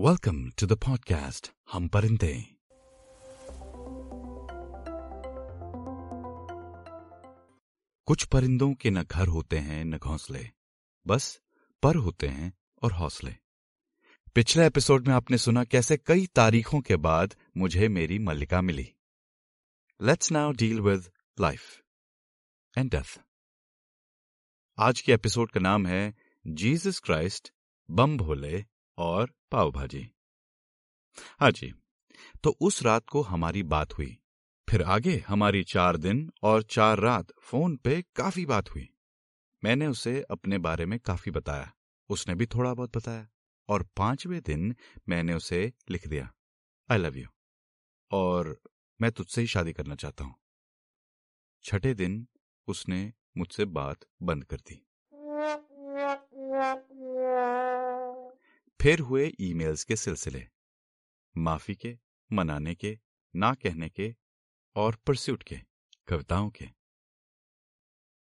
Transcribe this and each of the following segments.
Welcome to the podcast हम परिंदे कुछ परिंदों के न घर होते हैं, न घोंसले। बस पर होते हैं और हौसले। पिछले एपिसोड में आपने सुना कैसे कई तारीखों के बाद मुझे मेरी मल्लिका मिली। Let's now deal with life and death आज के एपिसोड का नाम है, जीसस क्राइस्ट बम भोले और पाव भाजी हाँ जी तो उस रात को हमारी बात हुई। फिर आगे हमारी चार दिन और चार रात फ़ोन पे काफ़ी बात हुई। मैंने उसे अपने बारे में काफ़ी बताया। उसने भी थोड़ा बहुत बताया और पाँचवें दिन मैंने उसे लिख दिया। आई लव यू और मैं तुझसे ही शादी करना चाहता हूँ। छठे दिन उसने मुझसे बात बंद कर दी। फिर हुए ईमेल्स के सिलसिले। माफ़ी के, मनाने के, ना कहने के और परस्यूट के, कविताओं के।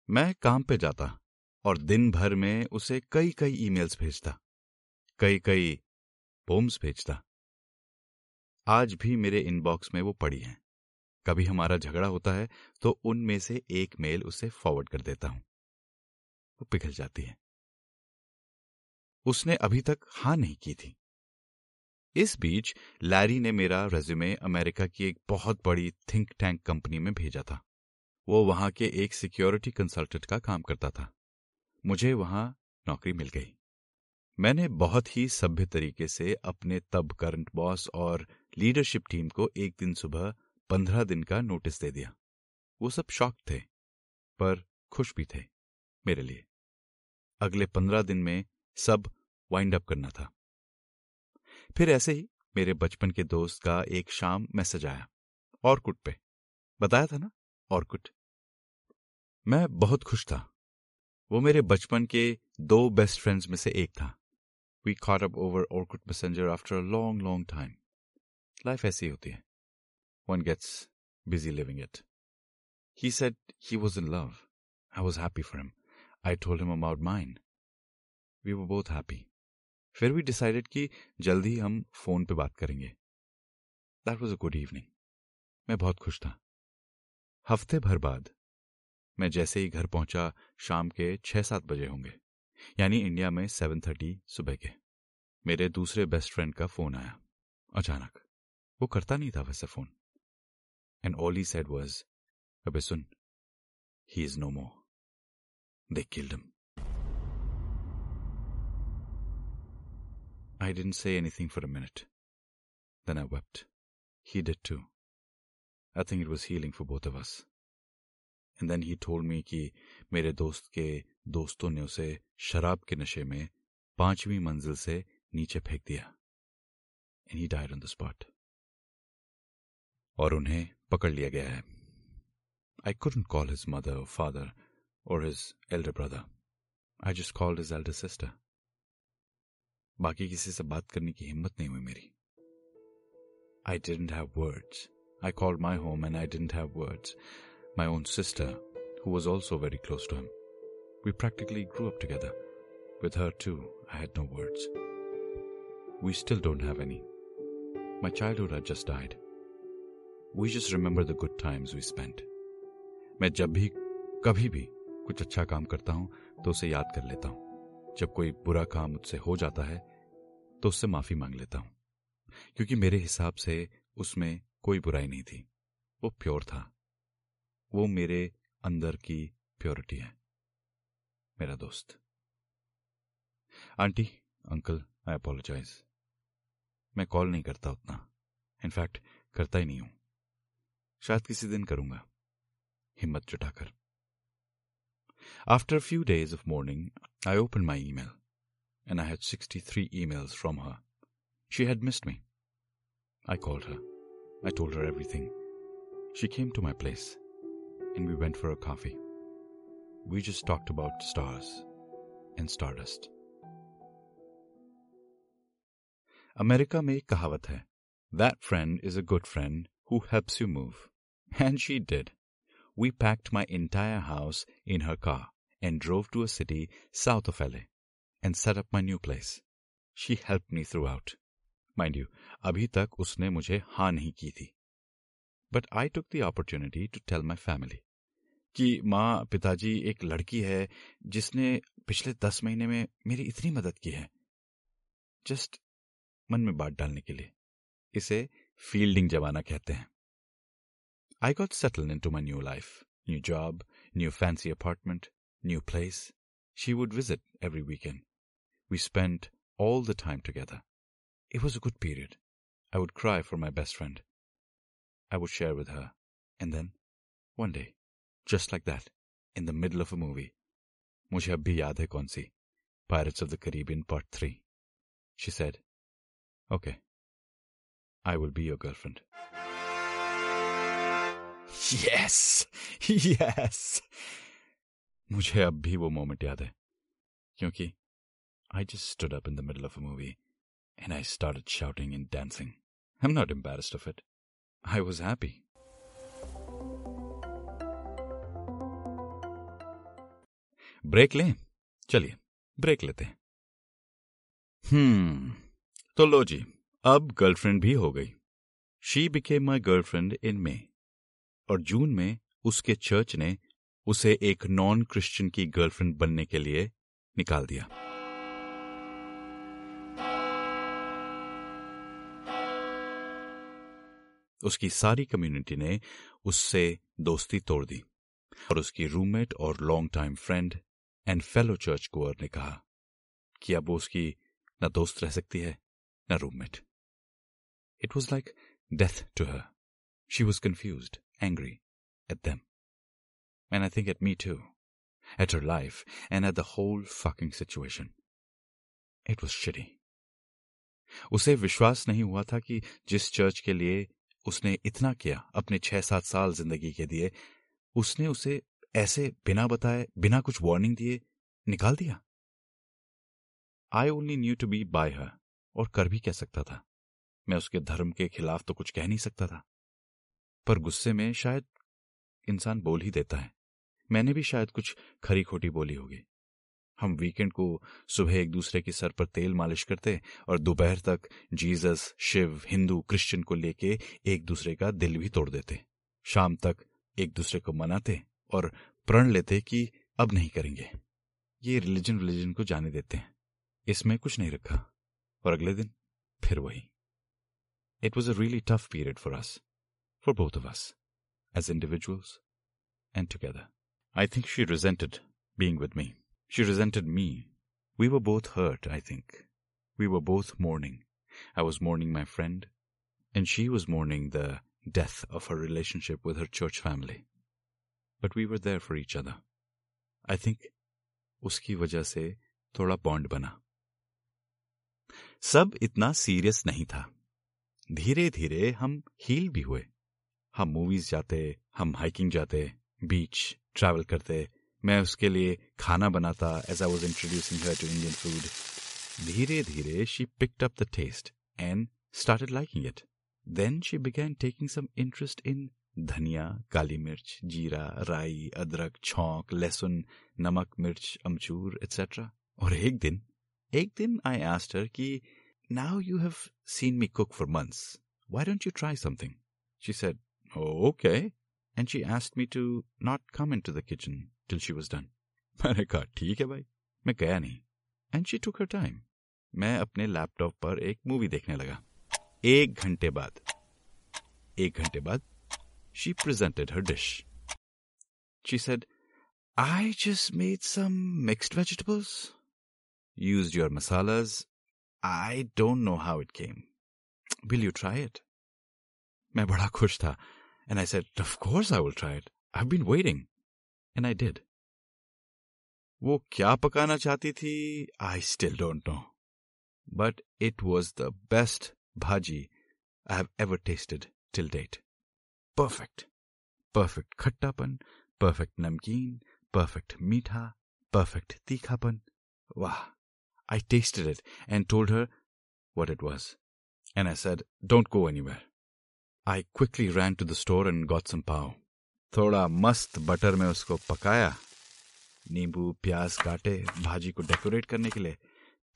मैं काम पे जाता और दिन भर में उसे कई कई ईमेल्स भेजता कई कई पोम्स भेजता। आज भी मेरे इनबॉक्स में वो पड़ी हैं। कभी हमारा झगड़ा होता है तो उनमें से एक मेल उसे फॉरवर्ड कर देता हूँ। वो पिघल जाती है। उसने अभी तक हाँ नहीं की थी। इस बीच लैरी ने मेरा रेज्यूमे अमेरिका की एक बहुत बड़ी थिंक टैंक कंपनी में भेजा था। वो वहाँ के एक सिक्योरिटी कंसल्टेंट का काम करता था। मुझे वहाँ नौकरी मिल गई। मैंने बहुत ही सभ्य तरीके से अपने तब करंट बॉस और लीडरशिप टीम को एक दिन सुबह पंद्रह दिन का नोटिस दे दिया। वो सब शॉक थे, पर खुश भी थे मेरे लिए। अगले पंद्रह दिन में सब वाइंड अप करना था। फिर ऐसे ही मेरे बचपन के दोस्त का एक शाम मैसेज आया और कुट पे। बताया था ना और कुट मैं बहुत खुश था। वो मेरे बचपन के दो बेस्ट फ्रेंड्स में से एक था। We caught up over Orkut messenger after a long long time life ऐसी होती है। One gets busy living it he said he was in love I was happy for him I told him about mine we were both happy फिर we decided कि जल्दी ही हम phone पे बात करेंगे। That was a good evening मैं बहुत खुश था। हफ़्ते भर बाद मैं जैसे ही घर पहुँचा शाम के छह सात बजे होंगे, यानी इंडिया में सेवन थर्टी सुबह के। मेरे दूसरे बेस्ट फ्रेंड का फ़ोन आया, अचानक। वो करता नहीं था वैसे phone and all he said was अबे सुन he is no more they killed him I didn't say anything for a minute. Then I wept. He did too. I think it was healing for both of us. And then he told me कि मेरे दोस्त के दोस्तों ने उसे शराब के नशे में पांचवी मंजिल से नीचे फेंक दिया and he died on the spot और उन्हें पकड़ लिया गया है आई couldn't call his mother or father or his elder brother. I just called his elder sister. बाकी किसी से बात करने की हिम्मत नहीं हुई मेरी। I didn't have words I called my home and I didn't have words my own sister who was also very close to him we practically grew up together with her too I had no words we still don't have any my childhood just died we just remember the good times we spend मैं जब भी, कभी भी कुछ अच्छा काम करता हूँ तो उसे याद कर लेता हूँ। जब कोई बुरा काम मुझसे हो जाता है तो उससे माफ़ी मांग लेता हूँ। क्योंकि मेरे हिसाब से उसमें कोई बुराई नहीं थी। वो प्योर था। वो मेरे अंदर की प्योरिटी है। मेरा दोस्त। Aunty, uncle, I apologise. मैं कॉल नहीं करता उतना। इनफैक्ट, करता ही नहीं हूँ। शायद किसी दिन करूँगा। हिम्मत जुटाकर। After a few days of mourning, I opened my email, and I had 63 emails from her. She had missed me. I called her. I told her everything. She came to my place, and we went for a coffee. We just talked about stars and stardust. America में एक कहावत है That friend is a good friend who helps you move. And she did. We packed my entire house in her car and drove to a city south of LA and set up my new place. She helped me throughout. Mind you अभी तक उसने मुझे हाँ नहीं की थी but I took the opportunity to tell my family कि माँ, पिताजी एक लड़की है जिसने पिछले दस महीने में मेरी इतनी मदद की है जस्ट मन में बात डालने के लिए इसे फील्डिंग जमाना कहते हैं I got settle into my new life new job new fancy apartment new place she would visit every weekend we spend all the time together. It was a good period. I would cry for my best friend. I would share with her. And then, one day, just like that, in the middle of a movie, मुझे अब भी याद है कौन सी Pirates of the Caribbean Part 3. She said, Okay, I will be your girlfriend. Yes yes मुझे अब भी वो मोमेंट याद है, क्योंकि I just stood up in the middle of a movie and I start shouting in dancing I am not embarrassed of it I was happy break लें। चलिए break लेते हैं। हम्म तो लो जी, अब गर्लफ्रेंड भी हो गई। She became my girlfriend in May और जून में उसके चर्च ने उसे एक नॉन क्रिश्चियन की गर्लफ्रेंड बनने के लिए निकाल दिया। उसकी सारी कम्युनिटी ने उससे दोस्ती तोड़ दी और उसकी रूममेट और long time friend and fellow churchgoer ने कहा कि अब वो उसकी न दोस्त रह सकती है, न roommate it was like death to her she was confused angry at them and I think at me too at her life, and at the whole fucking situation. It was shitty. उसे विश्वास नहीं हुआ था कि जिस church के लिए उसने इतना किया, अपने छह सात साल ज़िंदगी के दिए उसने उसे ऐसे बिना बताए, बिना कुछ वार्निंग दिए, निकाल दिया I only knew to be by her और कर भी कह सकता था मैं उसके धर्म के खिलाफ तो कुछ कह नहीं सकता था पर गुस्से में शायद इंसान बोल ही देता है। मैंने भी शायद कुछ खरी खोटी बोली होगी। हम वीकेंड को सुबह एक दूसरे के सर पर तेल मालिश करते और दोपहर तक जीसस, शिव, हिंदू, क्रिश्चियन को लेके एक दूसरे का दिल भी तोड़ देते। शाम तक एक दूसरे को मनाते और प्रण लेते कि अब नहीं करेंगे। ये रिलीजन रिलीजन को जाने देते हैं। इसमें कुछ नहीं रखा। और अगले दिन फिर वही। It was a really tough period for us For both of us as individuals and together I think she resented being with me She resented me. We were both hurt, I think. We were both mourning. I was mourning my friend, and she was mourning the death of her relationship with her church family. But we were there for each other. I think उसकी वजह से थोड़ा bond बना सब इतना serious नहीं था धीरे धीरे हम हील भी हुए हम मूवीज़ जाते, हम हाइकिंग जाते बीच ट्रैवल करते, मैं उसके लिए खाना बनाता as I was introducing to Indian food धीरे धीरे she picked up the taste and started liking it then she began taking some interest in dhania, kali mirch, जीरा, राई, अदरक, छौंक, लहसुन, नमक, मिर्च, अमचूर एक्सेट्रा और एक दिन एक दिन आई आस्ट हर कि now you have seen me cook for months why don't you try something she said okay and she asked me to not come into the kitchen till she was done मैंने कहा, ठीक है भाई, मैं गया नहीं and she took her time मैं अपने लैपटॉप पर एक मूवी देखने लगा एक घंटे बाद एक घंटे बाद she presented her dish she said I just made some mixed vegetables. Used your masalas. I don't know how it came. Will you try it? मैं बड़ा खुश था and I said, Of course I will try it. I've been waiting. And I did वो क्या पकाना चाहती थी I still don't know but it was the best bhaji I have ever tasted till date perfect perfect खट्टापन perfect नमकीन perfect मीठा perfect तीखापन वाह I tasted it and told her what it was. And I said, Don't go anywhere. I quickly ran to the store and got some pao. थोड़ा मस्त butter में उसको पकाया नींबू प्याज काटे भाजी को डेकोरेट करने के लिए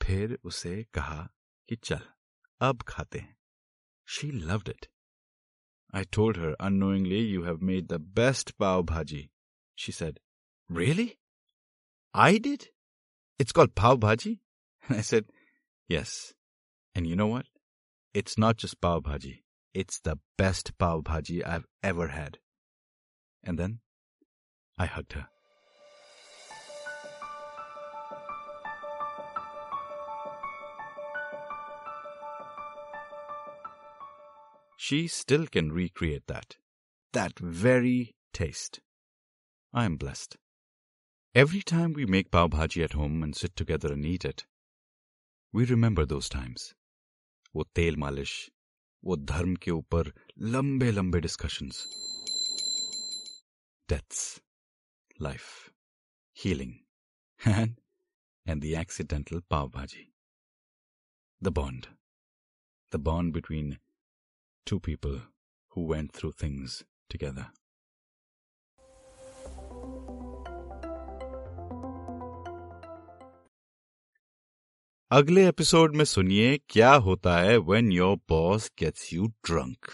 फिर उसे कहा कि चल अब खाते हैं she loved it I told her unknowingly, You have made the best pav bhaji. She said, Really? I did? It's called pav bhaji? And I said, Yes. And you know what? It's not just pav bhaji. It's the best pav bhaji I've ever had. And then I hugged her. She still can recreate that. That very taste. I am blessed. Every time we make pav bhaji at home and sit together and eat it, we remember those times. वो तेल मालिश वो धर्म के ऊपर लंबे लंबे discussions deaths life healing and and the accidental pav bhaji the bond the bond between two people who went through things together अगले एपिसोड में सुनिए क्या होता है when your boss gets you drunk